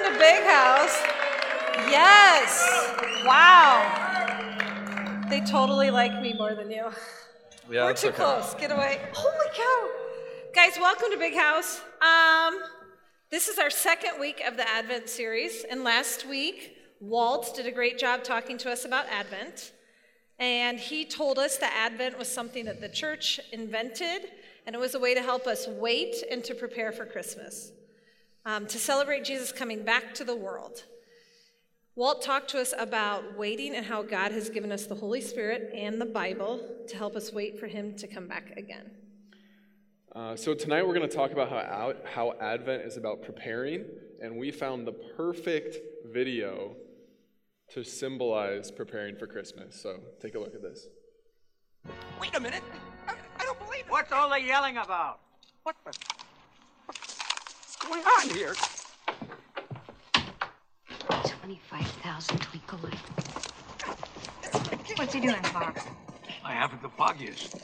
welcome to Big House. Yes. Wow. They totally like me more than you. Yeah, We're too okay. close. Get away. Holy cow. Guys, welcome to Big House. Um, this is our second week of the Advent series. And last week, Walt did a great job talking to us about Advent. And he told us that Advent was something that the church invented, and it was a way to help us wait and to prepare for Christmas, um, to celebrate Jesus coming back to the world. Walt talked to us about waiting and how God has given us the Holy Spirit and the Bible to help us wait for Him to come back again. Uh, so tonight we're going to talk about how, out, how Advent is about preparing, and we found the perfect video to symbolize preparing for Christmas. So take a look at this. Wait a minute. I, I don't believe it. What's all the yelling about? What the? What's going on here? 25,000 twinkle lights. What's he doing, Fox? I haven't the foggiest.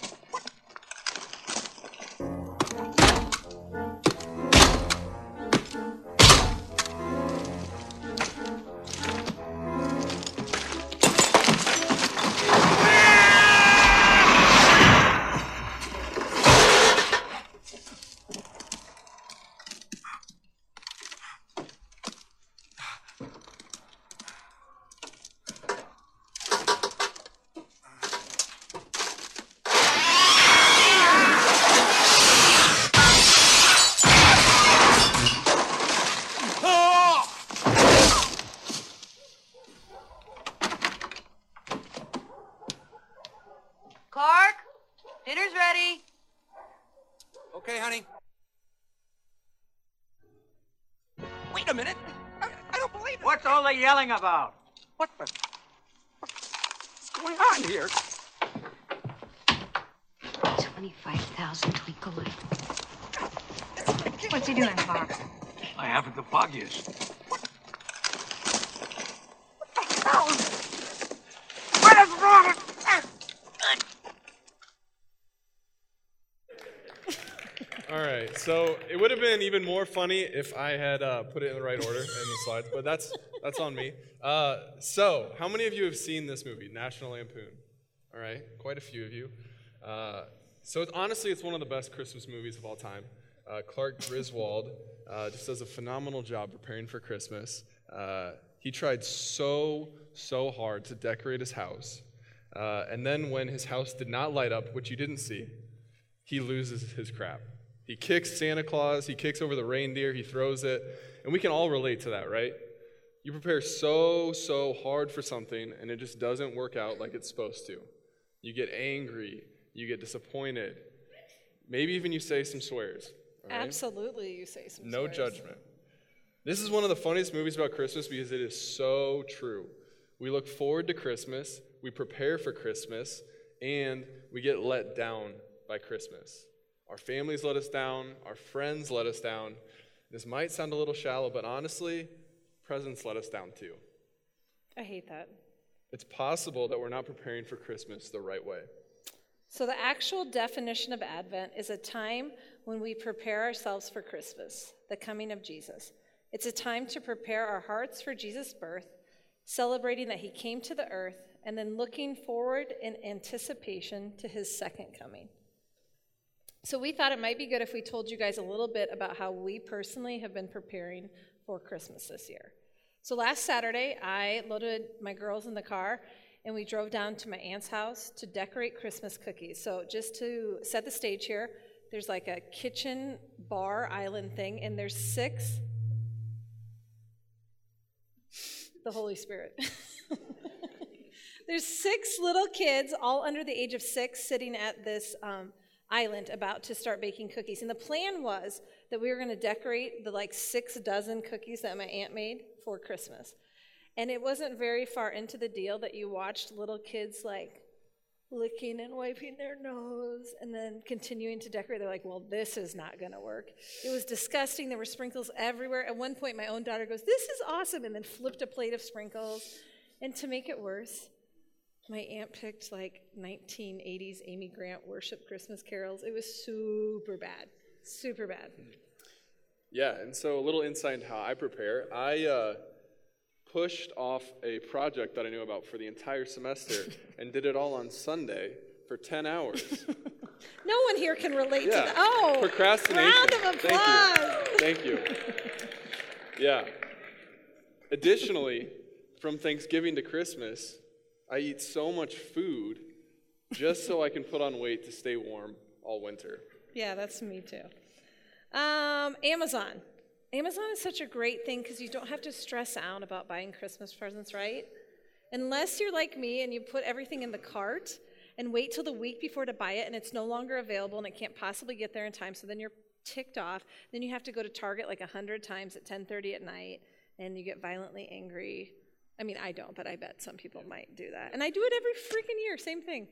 Believe it. What's yelling about? What the? What's going on here? 25,000 twinkle lights. What's he doing, Fox? I haven't the foggiest. What is wrong with? All right, so it would have been even more funny if I had uh, put it in the right order in the slides, but that's that's on me. Uh, so, how many of you have seen this movie, National Lampoon? All right, quite a few of you. Uh, so, it's, honestly, it's one of the best Christmas movies of all time. Uh, Clark Griswold uh, just does a phenomenal job preparing for Christmas. Uh, he tried so so hard to decorate his house, and then when his house did not light up, which you didn't see, he loses his crap. He kicks Santa Claus, he kicks over the reindeer, he throws it, and we can all relate to that, right? You prepare so, so hard for something, and it just doesn't work out like it's supposed to. You get angry, you get disappointed, maybe even you say some swears. right? Absolutely, you say some No swears. No judgment. This is one of the funniest movies about Christmas because it is so true. We look forward to Christmas, we prepare for Christmas, and we get let down by Christmas. Our families let us down, our friends let us down. This might sound a little shallow, but honestly, presents let us down too. I hate that. It's possible that we're not preparing for Christmas the right way. So, the actual definition of Advent is a time when we prepare ourselves for Christmas, the coming of Jesus. It's a time to prepare our hearts for Jesus' birth, celebrating that he came to the earth, and then looking forward in anticipation to his second coming. So, we thought it might be good if we told you guys a little bit about how we personally have been preparing for Christmas this year. So, last Saturday, I loaded my girls in the car and we drove down to my aunt's house to decorate Christmas cookies. So, just to set the stage here, there's like a kitchen bar island thing, and there's six. The Holy Spirit. there's six little kids, all under the age of six, sitting at this um, island about to start baking cookies. And the plan was that we were going to decorate the like six dozen cookies that my aunt made for Christmas. And it wasn't very far into the deal that you watched little kids like licking and wiping their nose and then continuing to decorate. They're like, well, this is not going to work. It was disgusting. There were sprinkles everywhere. At one point, my own daughter goes, this is awesome, and then flipped a plate of sprinkles. And to make it worse, my aunt picked like 1980s Amy Grant worship Christmas carols. It was super bad, super bad. Yeah, and so a little insight into how I prepare. I uh, pushed off a project that I knew about for the entire semester and did it all on Sunday for 10 hours. No one here can relate to that. Oh, Procrastination. round of applause. Thank you. Thank you. Yeah. Additionally, from Thanksgiving to Christmas, I eat so much food just so I can put on weight to stay warm all winter. Yeah, that's me too. Um, Amazon. Amazon is such a great thing because you don't have to stress out about buying Christmas presents, right? Unless you're like me and you put everything in the cart and wait till the week before to buy it and it's no longer available and it can't possibly get there in time, so then you're ticked off. Then you have to go to Target like 100 times at 10:30 at night and you get violently angry. I mean, I don't, but I bet some people might do that. And I do it every freaking year, same thing.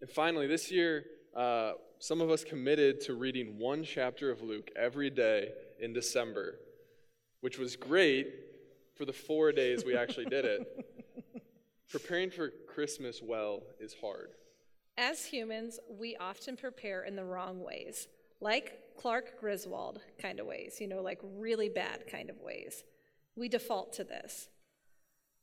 And finally, this year, uh, some of us committed to reading one chapter of Luke every day in December, which was great for the four days we actually did it. Preparing for Christmas well is hard. As humans, we often prepare in the wrong ways, like Clark Griswold kind of ways, you know, like really bad kind of ways. We default to this.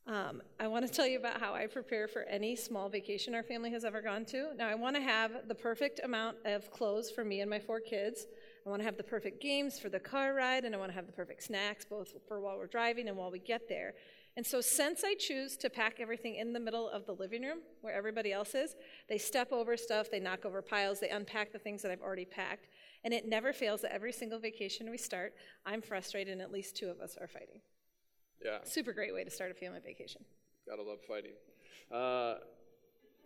Um, I want to tell you about how I prepare for any small vacation our family has ever gone to. Now, I want to have the perfect amount of clothes for me and my four kids. I want to have the perfect games for the car ride, and I want to have the perfect snacks both for while we're driving and while we get there. And so, since I choose to pack everything in the middle of the living room where everybody else is, they step over stuff, they knock over piles, they unpack the things that I've already packed. And it never fails that every single vacation we start, I'm frustrated and at least two of us are fighting. Yeah, Super great way to start a family vacation. gotta love fighting. Uh,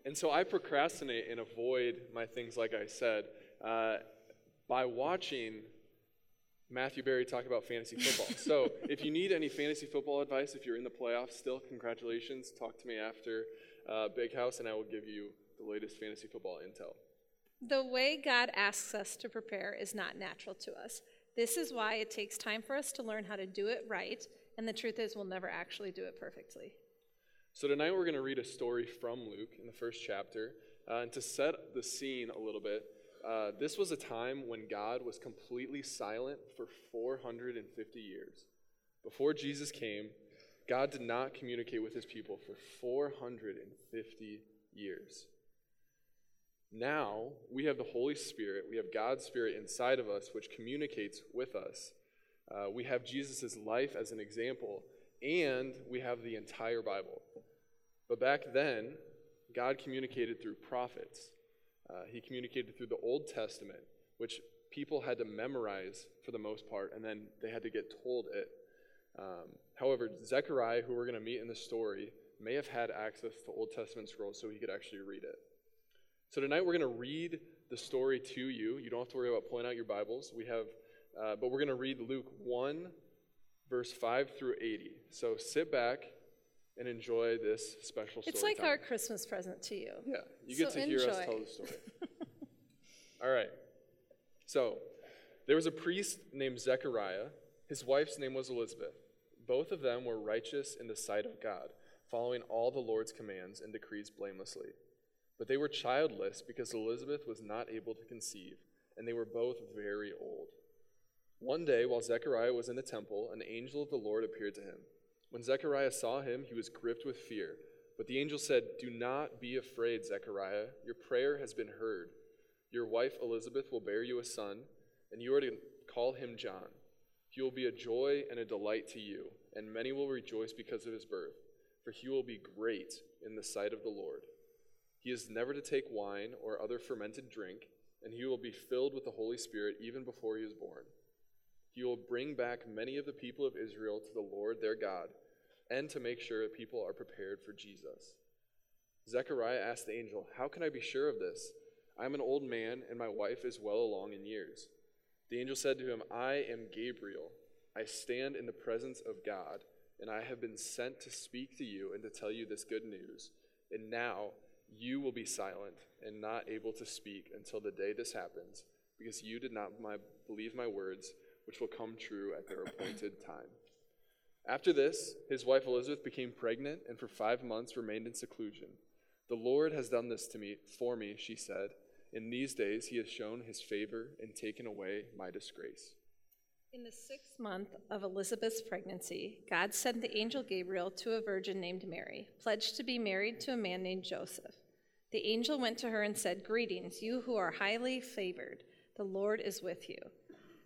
and so I procrastinate and avoid my things, like I said, uh, by watching Matthew Berry talk about fantasy football. so if you need any fantasy football advice, if you're in the playoffs still, congratulations. Talk to me after uh, Big House, and I will give you the latest fantasy football intel. The way God asks us to prepare is not natural to us. This is why it takes time for us to learn how to do it right, and the truth is, we'll never actually do it perfectly. So tonight we're going to read a story from Luke in the first chapter. Uh, and to set the scene a little bit, uh, this was a time when God was completely silent for 450 years. Before Jesus came, God did not communicate with his people for 450 years. Now we have the Holy Spirit, we have God's Spirit inside of us, which communicates with us. Uh, we have Jesus' life as an example, and we have the entire Bible. But back then, God communicated through prophets. Uh, he communicated through the Old Testament, which people had to memorize for the most part, and then they had to get told it. Um, however, Zechariah, who we're going to meet in the story, may have had access to Old Testament scrolls so he could actually read it. So tonight we're going to read the story to you. You don't have to worry about pulling out your Bibles. We have, uh, but we're going to read Luke 1, verse 5 through 80. So sit back and enjoy this special story. It's like time. our Christmas present to you. Yeah, you get So to hear us tell the story. All right. So, there was a priest named Zechariah. His wife's name was Elizabeth. Both of them were righteous in the sight of God, following all the Lord's commands and decrees blamelessly. But they were childless because Elizabeth was not able to conceive, and they were both very old. One day, while Zechariah was in the temple, an angel of the Lord appeared to him. When Zechariah saw him, he was gripped with fear. But the angel said, Do not be afraid, Zechariah. Your prayer has been heard. Your wife Elizabeth will bear you a son, and you are to call him John. He will be a joy and a delight to you, and many will rejoice because of his birth, for he will be great in the sight of the Lord. He is never to take wine or other fermented drink, and he will be filled with the Holy Spirit even before he is born. He will bring back many of the people of Israel to the Lord their God, and to make sure that people are prepared for Jesus. Zechariah asked the angel, How can I be sure of this? I am an old man, and my wife is well along in years. The angel said to him, I am Gabriel. I stand in the presence of God, and I have been sent to speak to you and to tell you this good news. And now you will be silent and not able to speak until the day this happens, because you did not my, believe my words, which will come true at their appointed time. After this, his wife Elizabeth became pregnant and for five months remained in seclusion. The Lord has done this to me for me, she said. In these days he has shown his favor and taken away my disgrace. In the sixth month of Elizabeth's pregnancy, God sent the angel Gabriel to a virgin named Mary, pledged to be married to a man named Joseph. The angel went to her and said, Greetings, you who are highly favored. The Lord is with you.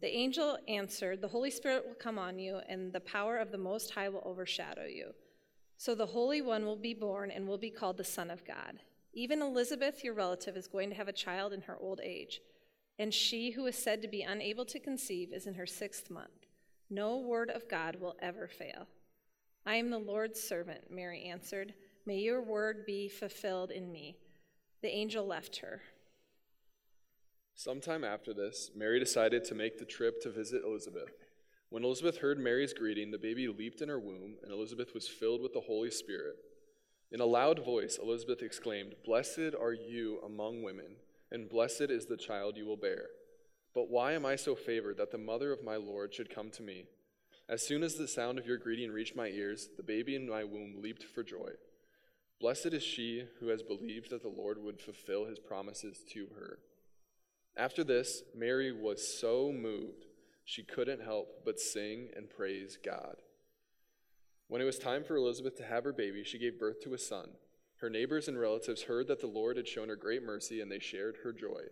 The angel answered, The Holy Spirit will come on you, and the power of the Most High will overshadow you. So the Holy One will be born and will be called the Son of God. Even Elizabeth, your relative, is going to have a child in her old age, and she who is said to be unable to conceive is in her sixth month. No word of God will ever fail. I am the Lord's servant, Mary answered. May your word be fulfilled in me. The angel left her. Sometime after this, Mary decided to make the trip to visit Elizabeth. When Elizabeth heard Mary's greeting, the baby leaped in her womb, and Elizabeth was filled with the Holy Spirit. In a loud voice, Elizabeth exclaimed, Blessed are you among women, and blessed is the child you will bear. But why am I so favored that the mother of my Lord should come to me? As soon as the sound of your greeting reached my ears, the baby in my womb leaped for joy. Blessed is she who has believed that the Lord would fulfill his promises to her. After this, Mary was so moved she couldn't help but sing and praise God. When it was time for Elizabeth to have her baby, she gave birth to a son. Her neighbors and relatives heard that the Lord had shown her great mercy, and they shared her joy.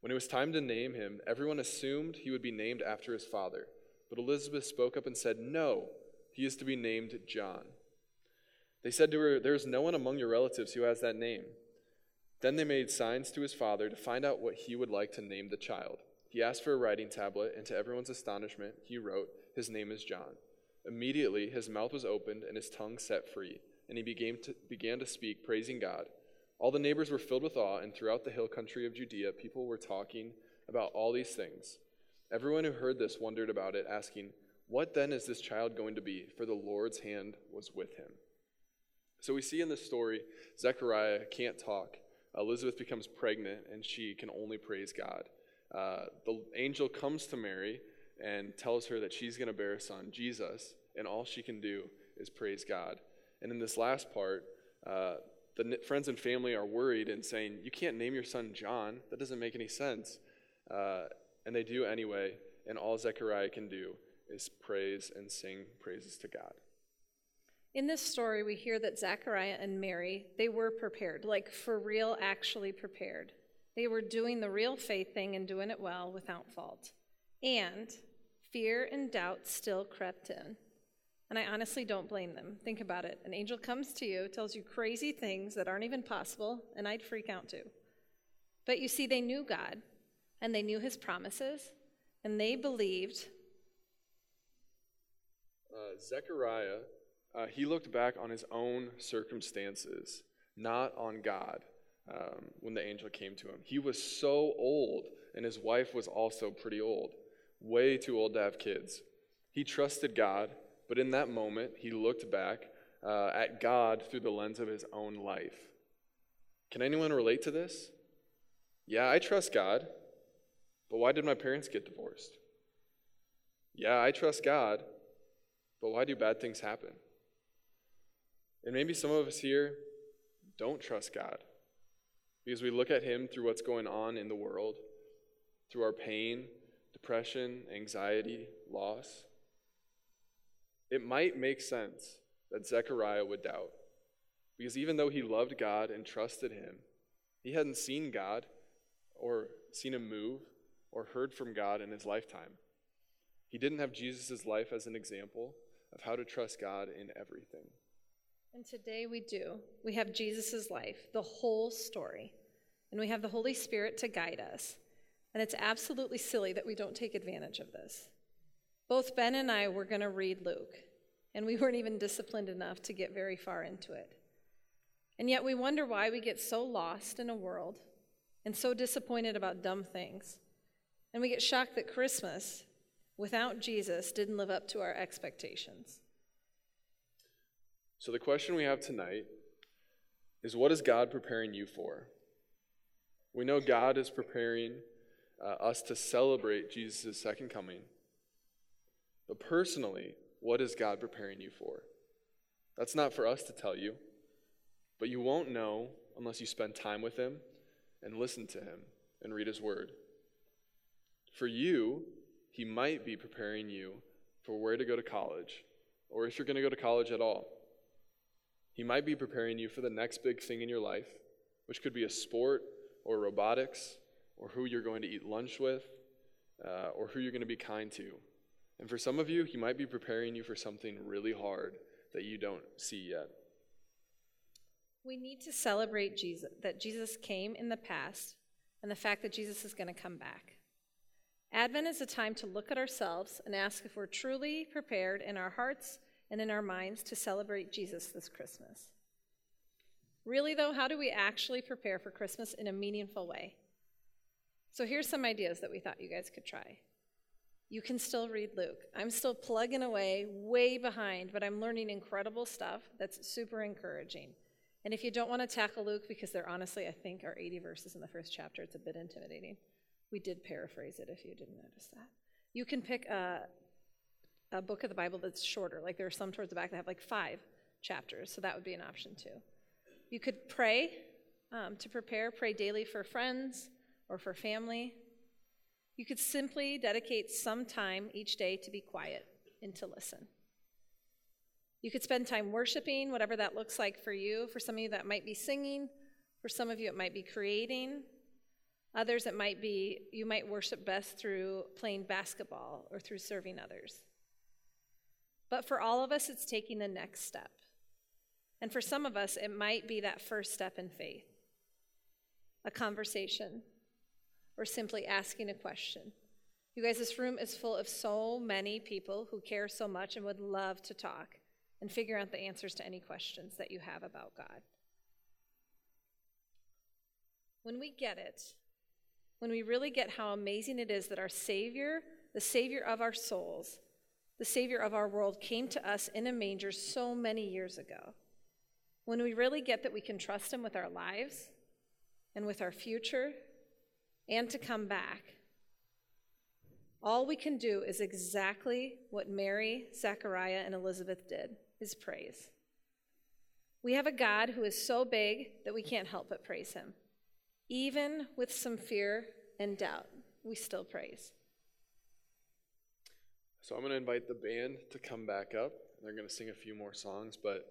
When it was time to name him, everyone assumed he would be named after his father. But Elizabeth spoke up and said, No, he is to be named John. They said to her, There is no one among your relatives who has that name. Then they made signs to his father to find out what he would like to name the child. He asked for a writing tablet, and to everyone's astonishment, he wrote, His name is John. Immediately his mouth was opened and his tongue set free, and he began to, began to speak, praising God. All the neighbors were filled with awe, and throughout the hill country of Judea, people were talking about all these things. Everyone who heard this wondered about it, asking, What then is this child going to be? For the Lord's hand was with him. So we see in this story, Zechariah can't talk. Elizabeth becomes pregnant, and she can only praise God. Uh, the angel comes to Mary and tells her that she's going to bear a son, Jesus, and all she can do is praise God. And in this last part, uh, the friends and family are worried and saying, You can't name your son John. That doesn't make any sense. Uh, and they do anyway, and all Zechariah can do is praise and sing praises to God. In this story, we hear that Zechariah and Mary, they were prepared, like for real, actually prepared. They were doing the real faith thing and doing it well without fault. And fear and doubt still crept in. And I honestly don't blame them. Think about it. An angel comes to you, tells you crazy things that aren't even possible, and I'd freak out too. But you see, they knew God, and they knew his promises, and they believed. Uh, Zechariah, uh, he looked back on his own circumstances, not on God, um, when the angel came to him. He was so old, and his wife was also pretty old, way too old to have kids. He trusted God but in that moment, he looked back uh, at God through the lens of his own life. Can anyone relate to this? Yeah, I trust God, but why did my parents get divorced? Yeah, I trust God, but why do bad things happen? And maybe some of us here don't trust God because we look at Him through what's going on in the world, through our pain, depression, anxiety, loss. It might make sense that Zechariah would doubt. Because even though he loved God and trusted him, he hadn't seen God or seen him move or heard from God in his lifetime. He didn't have Jesus' life as an example of how to trust God in everything. And today we do. We have Jesus' life, the whole story. And we have the Holy Spirit to guide us. And it's absolutely silly that we don't take advantage of this. Both Ben and I were going to read Luke, and we weren't even disciplined enough to get very far into it. And yet we wonder why we get so lost in a world and so disappointed about dumb things. And we get shocked that Christmas, without Jesus, didn't live up to our expectations. So, the question we have tonight is what is God preparing you for? We know God is preparing uh, us to celebrate Jesus' second coming. But personally, what is God preparing you for? That's not for us to tell you, but you won't know unless you spend time with Him and listen to Him and read His Word. For you, He might be preparing you for where to go to college, or if you're going to go to college at all. He might be preparing you for the next big thing in your life, which could be a sport or robotics, or who you're going to eat lunch with, uh, or who you're going to be kind to. And for some of you, He might be preparing you for something really hard that you don't see yet. We need to celebrate Jesus, that Jesus came in the past and the fact that Jesus is going to come back. Advent is a time to look at ourselves and ask if we're truly prepared in our hearts and in our minds to celebrate Jesus this Christmas. Really, though, how do we actually prepare for Christmas in a meaningful way? So, here's some ideas that we thought you guys could try. You can still read Luke. I'm still plugging away, way behind, but I'm learning incredible stuff that's super encouraging. And if you don't want to tackle Luke, because there honestly, I think, are 80 verses in the first chapter, it's a bit intimidating. We did paraphrase it if you didn't notice that. You can pick a, a book of the Bible that's shorter. Like there are some towards the back that have like five chapters, so that would be an option too. You could pray um, to prepare, pray daily for friends or for family. You could simply dedicate some time each day to be quiet and to listen. You could spend time worshiping, whatever that looks like for you. For some of you, that might be singing. For some of you, it might be creating. Others, it might be you might worship best through playing basketball or through serving others. But for all of us, it's taking the next step. And for some of us, it might be that first step in faith a conversation or simply asking a question. You guys, this room is full of so many people who care so much and would love to talk and figure out the answers to any questions that you have about God. When we get it, when we really get how amazing it is that our Savior, the Savior of our souls, the Savior of our world, came to us in a manger so many years ago, when we really get that we can trust Him with our lives and with our future and to come back, all we can do is exactly what Mary, Zechariah, and Elizabeth did is praise. We have a God who is so big that we can't help but praise him. Even with some fear and doubt, we still praise. So I'm going to invite the band to come back up. They're going to sing a few more songs, but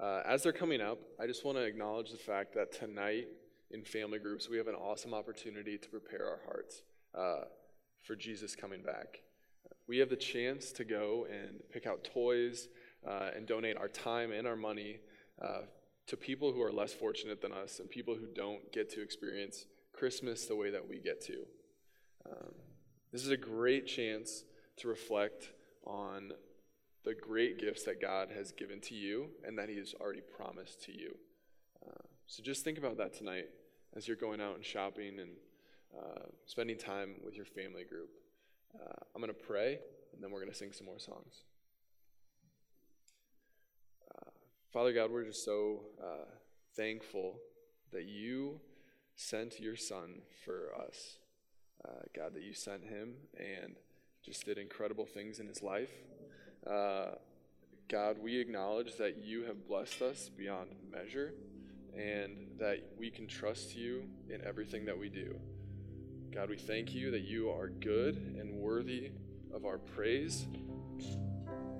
uh, as they're coming up, I just want to acknowledge the fact that tonight in family groups, we have an awesome opportunity to prepare our hearts uh, for Jesus coming back. We have the chance to go and pick out toys uh, and donate our time and our money uh, to people who are less fortunate than us and people who don't get to experience Christmas the way that we get to. Um, this is a great chance to reflect on the great gifts that God has given to you and that He has already promised to you. Uh, so just think about that tonight as you're going out and shopping and uh, spending time with your family group. Uh, I'm going to pray, and then we're going to sing some more songs. Uh, Father God, we're just so uh, thankful that you sent your Son for us. Uh, God, that you sent him and just did incredible things in his life. Uh, God, we acknowledge that you have blessed us beyond measure and that we can trust you in everything that we do. God, we thank you that you are good and worthy of our praise.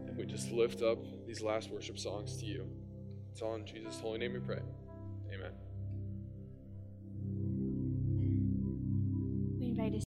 And we just lift up these last worship songs to you. It's all in Jesus' holy name we pray. Amen.